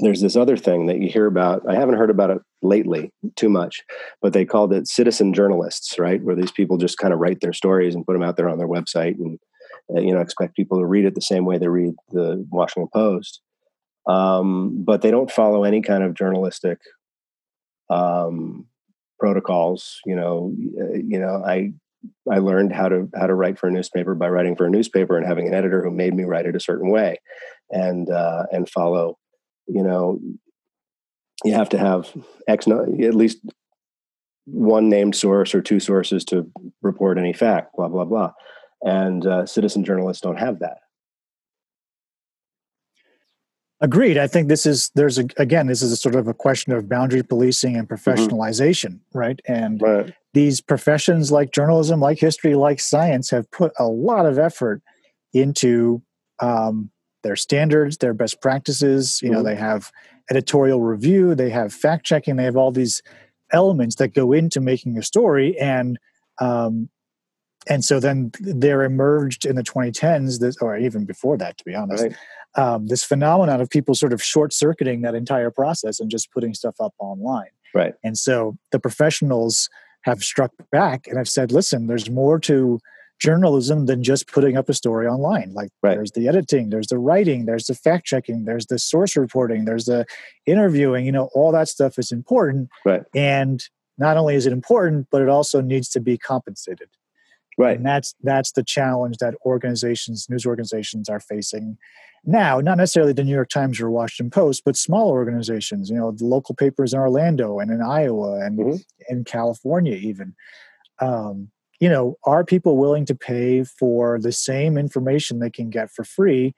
there's this other thing that you hear about i haven't heard about it lately too much but they called it citizen journalists right? Where these people just kind of write their stories and put them out there on their website and uh, you know expect people to read it the same way they read the Washington Post, um, but they don't follow any kind of journalistic um, protocols. You know, uh, you know, I I learned how to how to write for a newspaper by writing for a newspaper and having an editor who made me write it a certain way, and uh, and follow. You know, you have to have X at least one named source or two sources to report any fact. Blah blah blah and uh, citizen journalists don't have that agreed i think this is there's a, again this is a sort of a question of boundary policing and mm-hmm. professionalization mm-hmm. right and right. these professions like journalism like history like science have put a lot of effort into um, their standards their best practices you mm-hmm. know they have editorial review they have fact checking they have all these elements that go into making a story and um, and so then there emerged in the 2010s this, or even before that to be honest right. um, this phenomenon of people sort of short circuiting that entire process and just putting stuff up online. Right. And so the professionals have struck back and have said listen there's more to journalism than just putting up a story online. Like right. there's the editing there's the writing there's the fact checking there's the source reporting there's the interviewing you know all that stuff is important. Right. And not only is it important but it also needs to be compensated Right. And that's that's the challenge that organizations, news organizations are facing now, not necessarily the New York Times or Washington Post, but small organizations, you know, the local papers in Orlando and in Iowa and mm-hmm. in California even. Um, you know, are people willing to pay for the same information they can get for free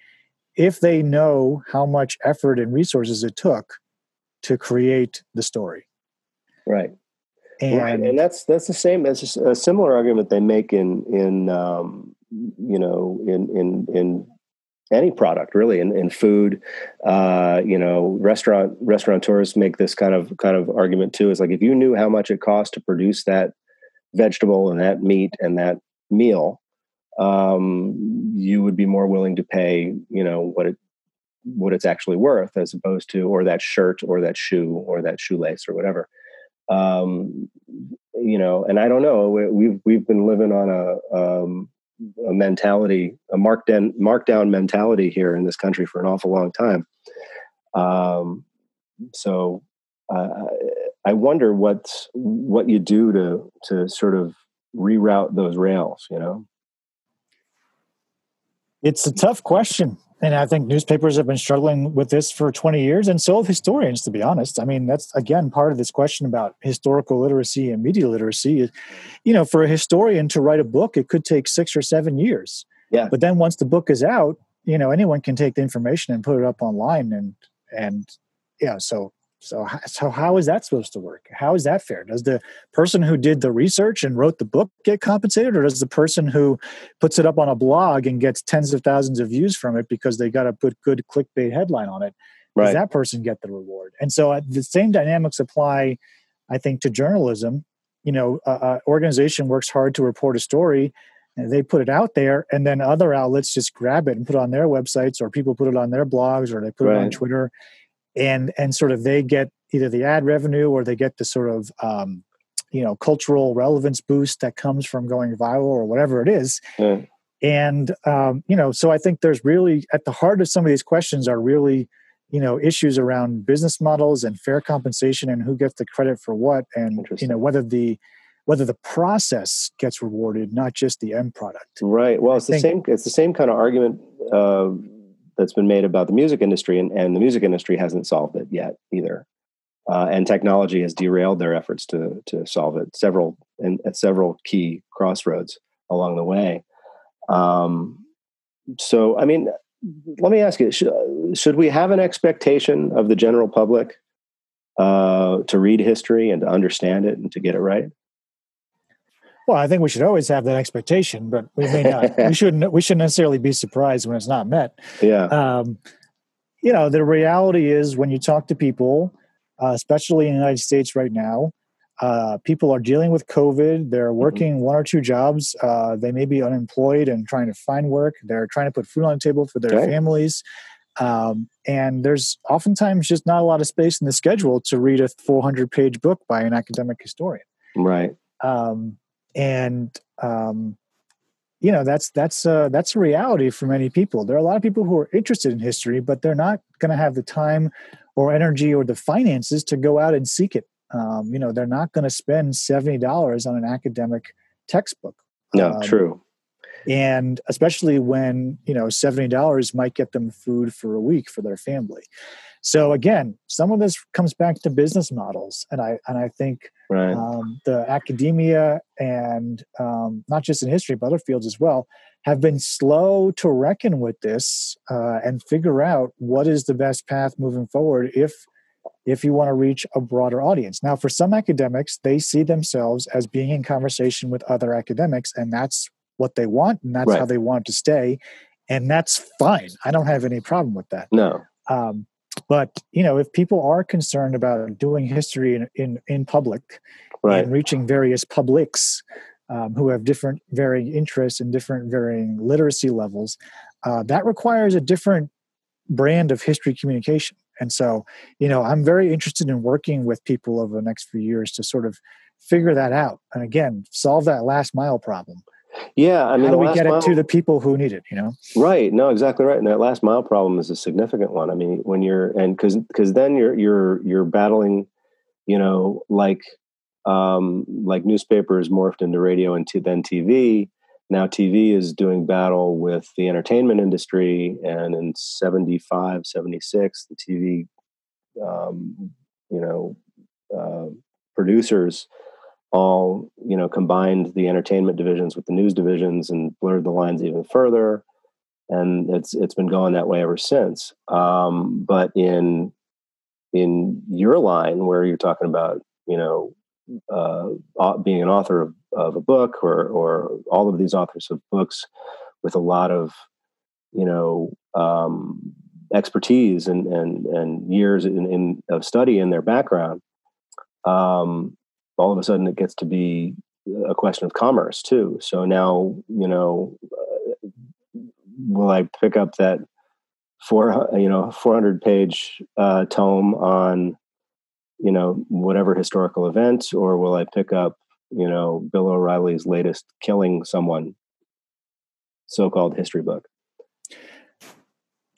if they know how much effort and resources it took to create the story? Right. And, right, and that's that's the same as a similar argument they make in in um, you know in in in any product really in, in food. Uh, you know restaurant restaurateurs make this kind of kind of argument too is like if you knew how much it costs to produce that vegetable and that meat and that meal um, you would be more willing to pay you know what it what it's actually worth as opposed to or that shirt or that shoe or that shoelace or whatever um, you know, and I don't know. We've we've been living on a um, a mentality, a markdown markdown mentality here in this country for an awful long time. Um, so uh, I wonder what what you do to to sort of reroute those rails. You know. It's a tough question. And I think newspapers have been struggling with this for 20 years, and so have historians, to be honest. I mean, that's again part of this question about historical literacy and media literacy. You know, for a historian to write a book, it could take six or seven years. Yeah. But then once the book is out, you know, anyone can take the information and put it up online, and and yeah, so so, so how is that supposed to work? How is that fair? Does the person who did the research and wrote the book get compensated, or does the person who puts it up on a blog and gets tens of thousands of views from it because they got a good, good clickbait headline on it? Right. Does that person get the reward? And so uh, the same dynamics apply, I think, to journalism. You know, an organization works hard to report a story, and they put it out there, and then other outlets just grab it and put it on their websites, or people put it on their blogs, or they put right. it on Twitter and and sort of they get either the ad revenue or they get the sort of um, you know cultural relevance boost that comes from going viral or whatever it is. Mm. and um, you know so i think there's really at the heart of some of these questions are really you know issues around business models and fair compensation and who gets the credit for what and you know whether the whether the process gets rewarded not just the end product. Right. Well it's I the same it's the same kind of argument uh, that's been made about the music industry, and, and the music industry hasn't solved it yet either. Uh, and technology has derailed their efforts to to solve it several at several key crossroads along the way. Um, so, I mean, let me ask you: should, should we have an expectation of the general public uh, to read history and to understand it and to get it right? Well, I think we should always have that expectation, but we may not. we shouldn't. We shouldn't necessarily be surprised when it's not met. Yeah. Um, you know, the reality is when you talk to people, uh, especially in the United States right now, uh, people are dealing with COVID. They're mm-hmm. working mm-hmm. one or two jobs. Uh, they may be unemployed and trying to find work. They're trying to put food on the table for their okay. families. Um, and there's oftentimes just not a lot of space in the schedule to read a 400 page book by an academic historian. Right. Um, and um, you know that's that's uh, that's a reality for many people. There are a lot of people who are interested in history, but they're not going to have the time or energy or the finances to go out and seek it. Um, you know, they're not going to spend seventy dollars on an academic textbook. No, um, true. And especially when you know seventy dollars might get them food for a week for their family. So again, some of this comes back to business models, and I and I think right. um, the academia and um, not just in history but other fields as well have been slow to reckon with this uh, and figure out what is the best path moving forward if if you want to reach a broader audience. Now, for some academics, they see themselves as being in conversation with other academics, and that's what they want, and that's right. how they want to stay, and that's fine. I don't have any problem with that. No. Um, but you know, if people are concerned about doing history in in, in public right. and reaching various publics um, who have different varying interests and different varying literacy levels, uh, that requires a different brand of history communication. And so, you know, I'm very interested in working with people over the next few years to sort of figure that out and again solve that last mile problem yeah, I mean, how do we get mile, it to the people who need it? You know, right? No, exactly right. And that last mile problem is a significant one. I mean, when you're and because because then you're you're you're battling, you know, like um, like newspapers morphed into radio and t- then TV. Now TV is doing battle with the entertainment industry, and in 75, 76, the TV, um, you know, uh, producers all you know combined the entertainment divisions with the news divisions and blurred the lines even further. And it's it's been going that way ever since. Um, but in in your line where you're talking about you know uh, being an author of, of a book or or all of these authors of books with a lot of you know um, expertise and and and years in, in of study in their background um, all of a sudden it gets to be a question of commerce too. So now, you know, uh, will I pick up that four, you know, 400 page uh, tome on, you know, whatever historical event, or will I pick up, you know, Bill O'Reilly's latest killing someone so-called history book?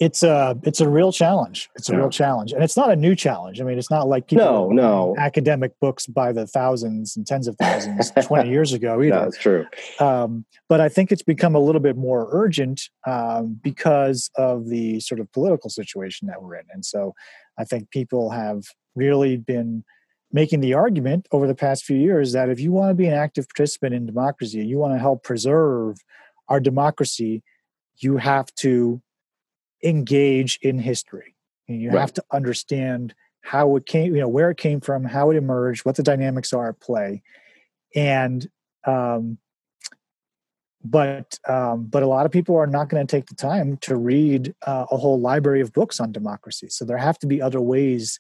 It's a it's a real challenge. It's a yeah. real challenge, and it's not a new challenge. I mean, it's not like people no no academic books by the thousands and tens of thousands twenty years ago either. That's true. Um, but I think it's become a little bit more urgent um, because of the sort of political situation that we're in, and so I think people have really been making the argument over the past few years that if you want to be an active participant in democracy, and you want to help preserve our democracy, you have to engage in history. You right. have to understand how it came, you know, where it came from, how it emerged, what the dynamics are at play. And um, but um, but a lot of people are not going to take the time to read uh, a whole library of books on democracy. So there have to be other ways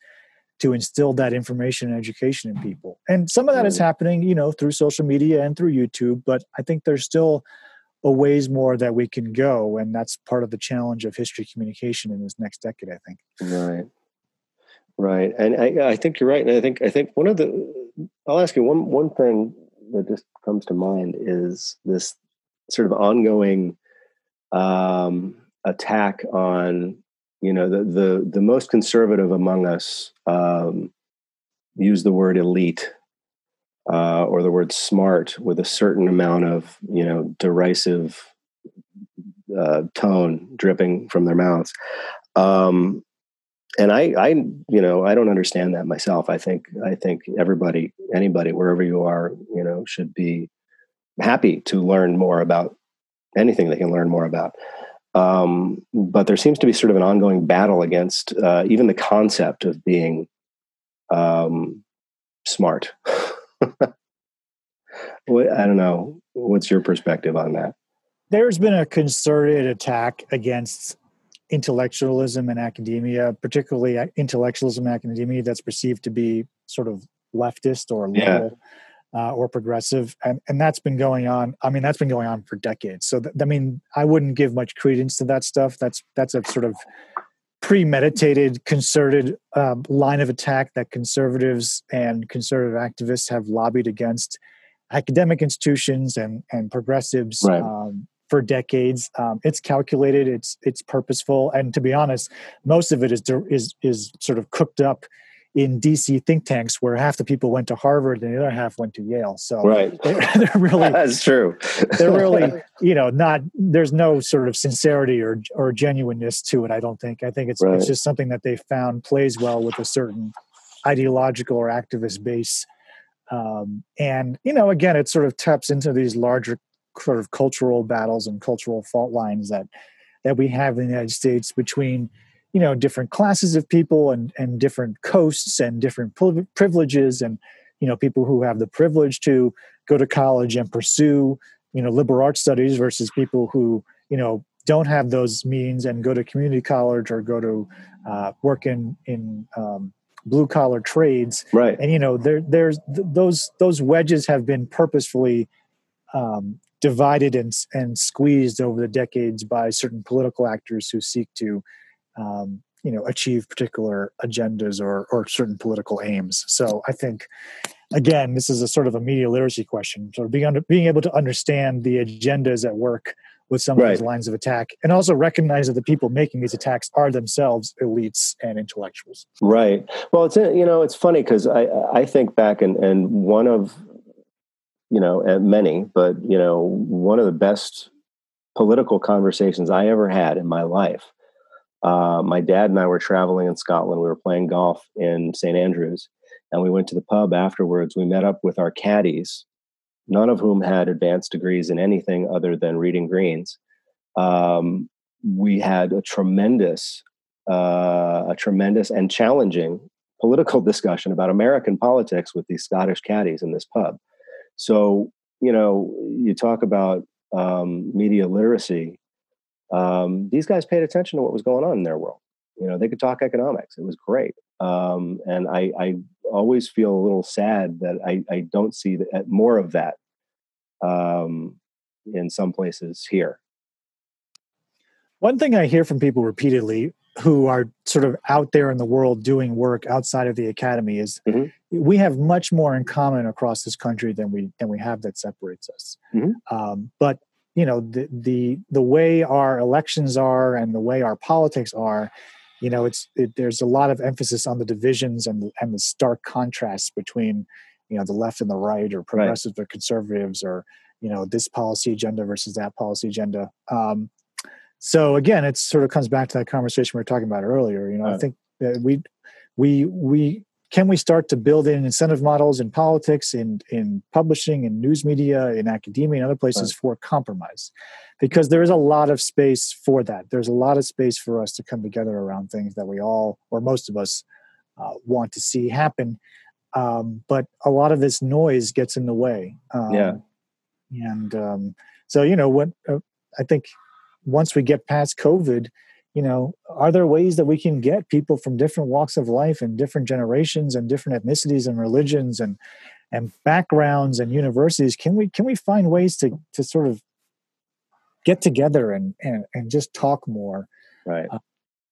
to instill that information and education in people. And some of that is happening, you know, through social media and through YouTube. But I think there's still a ways more that we can go and that's part of the challenge of history communication in this next decade i think. Right. Right and i, I think you're right and i think i think one of the i'll ask you one one thing that just comes to mind is this sort of ongoing um, attack on you know the the the most conservative among us um, use the word elite uh, or the word smart with a certain amount of you know derisive uh, tone dripping from their mouths. Um, and I, I you know i don't understand that myself. I think i think everybody anybody wherever you are you know should be happy to learn more about anything they can learn more about. Um, but there seems to be sort of an ongoing battle against uh, even the concept of being um, smart I don't know. What's your perspective on that? There's been a concerted attack against intellectualism in academia, particularly intellectualism in academia that's perceived to be sort of leftist or liberal yeah. uh, or progressive, and and that's been going on. I mean, that's been going on for decades. So, th- I mean, I wouldn't give much credence to that stuff. That's that's a sort of premeditated, concerted um, line of attack that conservatives and conservative activists have lobbied against academic institutions and and progressives right. um, for decades. Um, it's calculated, it's it's purposeful, and to be honest, most of it is is is sort of cooked up in DC think tanks where half the people went to Harvard and the other half went to Yale. So right. they're, they're really that's true. they're really you know not there's no sort of sincerity or or genuineness to it. I don't think. I think it's right. it's just something that they found plays well with a certain ideological or activist base. Um, and you know, again, it sort of taps into these larger sort of cultural battles and cultural fault lines that that we have in the United States between you know different classes of people and and different coasts and different privileges and you know people who have the privilege to go to college and pursue you know liberal arts studies versus people who you know don't have those means and go to community college or go to uh, work in in um, blue collar trades. Right. And you know there there's th- those those wedges have been purposefully um, divided and and squeezed over the decades by certain political actors who seek to um, you know achieve particular agendas or or certain political aims. So i think again this is a sort of a media literacy question sort of being under, being able to understand the agendas at work with some right. of these lines of attack and also recognize that the people making these attacks are themselves elites and intellectuals. Right. Well it's you know it's funny because i i think back and and one of you know many but you know one of the best political conversations i ever had in my life uh, my dad and I were traveling in Scotland. We were playing golf in St. Andrews, and we went to the pub afterwards. We met up with our caddies, none of whom had advanced degrees in anything other than reading greens. Um, we had a tremendous, uh, a tremendous and challenging political discussion about American politics with these Scottish caddies in this pub. So, you know, you talk about um, media literacy um, these guys paid attention to what was going on in their world. You know, they could talk economics. It was great. Um, and I, I, always feel a little sad that I, I don't see that, uh, more of that um, in some places here. One thing I hear from people repeatedly who are sort of out there in the world doing work outside of the academy is mm-hmm. we have much more in common across this country than we than we have that separates us. Mm-hmm. Um, but you know the the the way our elections are and the way our politics are you know it's it, there's a lot of emphasis on the divisions and and the stark contrasts between you know the left and the right or progressives right. or conservatives or you know this policy agenda versus that policy agenda um, so again it sort of comes back to that conversation we were talking about earlier you know right. i think that we we we can we start to build in incentive models in politics in in publishing in news media in academia and other places right. for compromise? Because there is a lot of space for that. There's a lot of space for us to come together around things that we all or most of us uh, want to see happen. Um, but a lot of this noise gets in the way. Um, yeah. and um, so you know what uh, i think once we get past covid you know are there ways that we can get people from different walks of life and different generations and different ethnicities and religions and and backgrounds and universities can we can we find ways to to sort of get together and and, and just talk more right uh,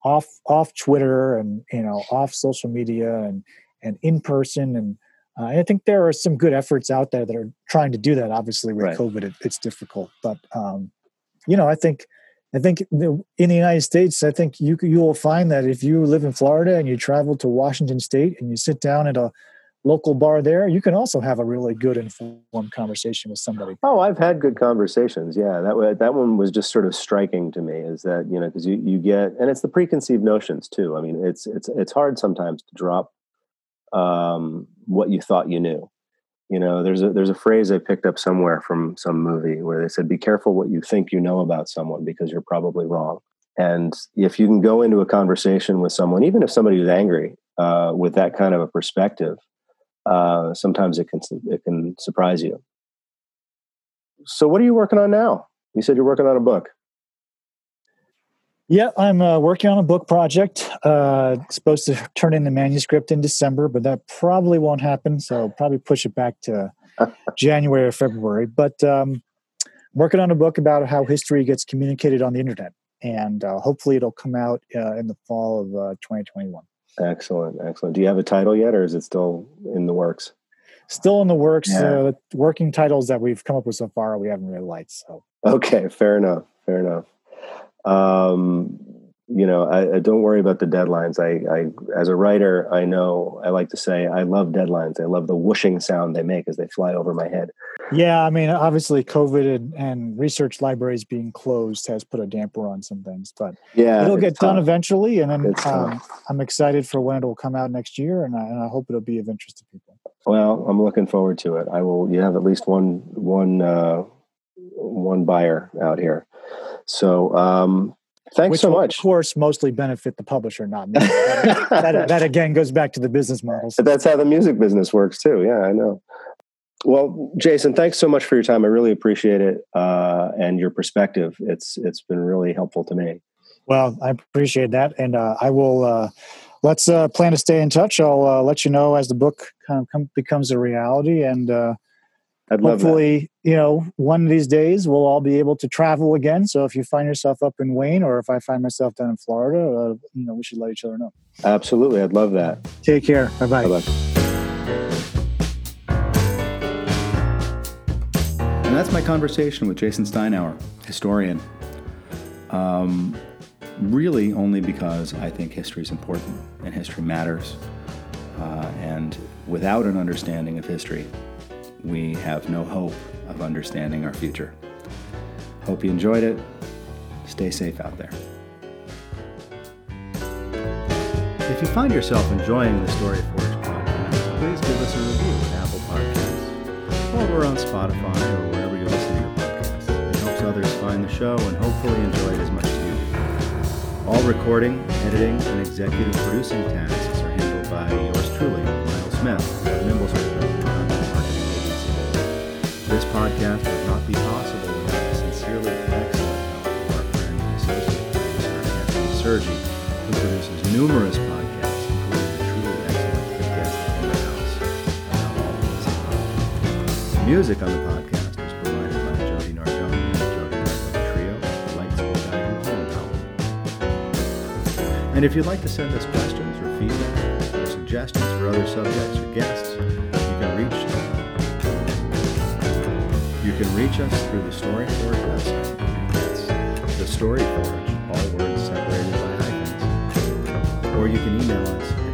off off twitter and you know off social media and and in person and uh, I think there are some good efforts out there that are trying to do that. Obviously, with right. COVID, it, it's difficult, but um, you know, I think I think in the United States, I think you you will find that if you live in Florida and you travel to Washington State and you sit down at a local bar there, you can also have a really good informed conversation with somebody. Oh, I've had good conversations. Yeah, that that one was just sort of striking to me. Is that you know because you you get and it's the preconceived notions too. I mean, it's it's it's hard sometimes to drop um, what you thought you knew you know there's a there's a phrase i picked up somewhere from some movie where they said be careful what you think you know about someone because you're probably wrong. And if you can go into a conversation with someone even if somebody is angry uh, with that kind of a perspective uh, sometimes it can it can surprise you. So what are you working on now? You said you're working on a book yeah, I'm uh, working on a book project. Uh, supposed to turn in the manuscript in December, but that probably won't happen. So I'll probably push it back to January or February. But um, working on a book about how history gets communicated on the internet, and uh, hopefully it'll come out uh, in the fall of 2021. Uh, excellent, excellent. Do you have a title yet, or is it still in the works? Still in the works. Yeah. Uh, working titles that we've come up with so far, we haven't really liked. So okay, fair enough. Fair enough um, you know, I, I, don't worry about the deadlines. I, I, as a writer, I know I like to say I love deadlines. I love the whooshing sound they make as they fly over my head. Yeah, I mean, obviously, COVID and, and research libraries being closed has put a damper on some things, but yeah, it'll get tough. done eventually. And then um, I'm excited for when it will come out next year, and I, and I hope it'll be of interest to people. Well, I'm looking forward to it. I will. You have at least one one uh, one buyer out here. So um, thanks Which so much. Of course, mostly benefit the publisher, not me. that, that, that, again goes back to the business models. But that's how the music business works too. Yeah, I know. Well, Jason, thanks so much for your time. I really appreciate it uh, and your perspective. It's it's been really helpful to me. Well, I appreciate that, and uh, I will. Uh, let's uh, plan to stay in touch. I'll uh, let you know as the book kind of come, becomes a reality, and uh, I'd Hopefully, you know, one of these days we'll all be able to travel again. So if you find yourself up in Wayne or if I find myself down in Florida, uh, you know, we should let each other know. Absolutely. I'd love that. Take care. Bye bye. Bye And that's my conversation with Jason Steinhauer, historian. Um, really, only because I think history is important and history matters. Uh, and without an understanding of history, we have no hope of understanding our future. Hope you enjoyed it. Stay safe out there. If you find yourself enjoying the Story Forge podcast, please give us a review at Apple Podcasts or we're on Spotify or wherever you're listening to podcasts. It helps others find the show and hopefully enjoy it as much as you do. All recording, editing, and executive producing tasks are handled by yours truly, Miles Smith, this podcast would not be possible without the sincerely excellent help of our friend and associate producer, Anthony Sergi, who produces numerous podcasts, including the truly excellent The Guest in the House. The music on the podcast is provided by Jody Nardoni and the Jody Nardoni Trio, Light School Guiding Home album. And if you'd like to send us questions or feedback or suggestions for other subjects or guests, can reach You can reach us through the Story Forge website. That's the Story Forge, all words separated by hyphens. Or you can email us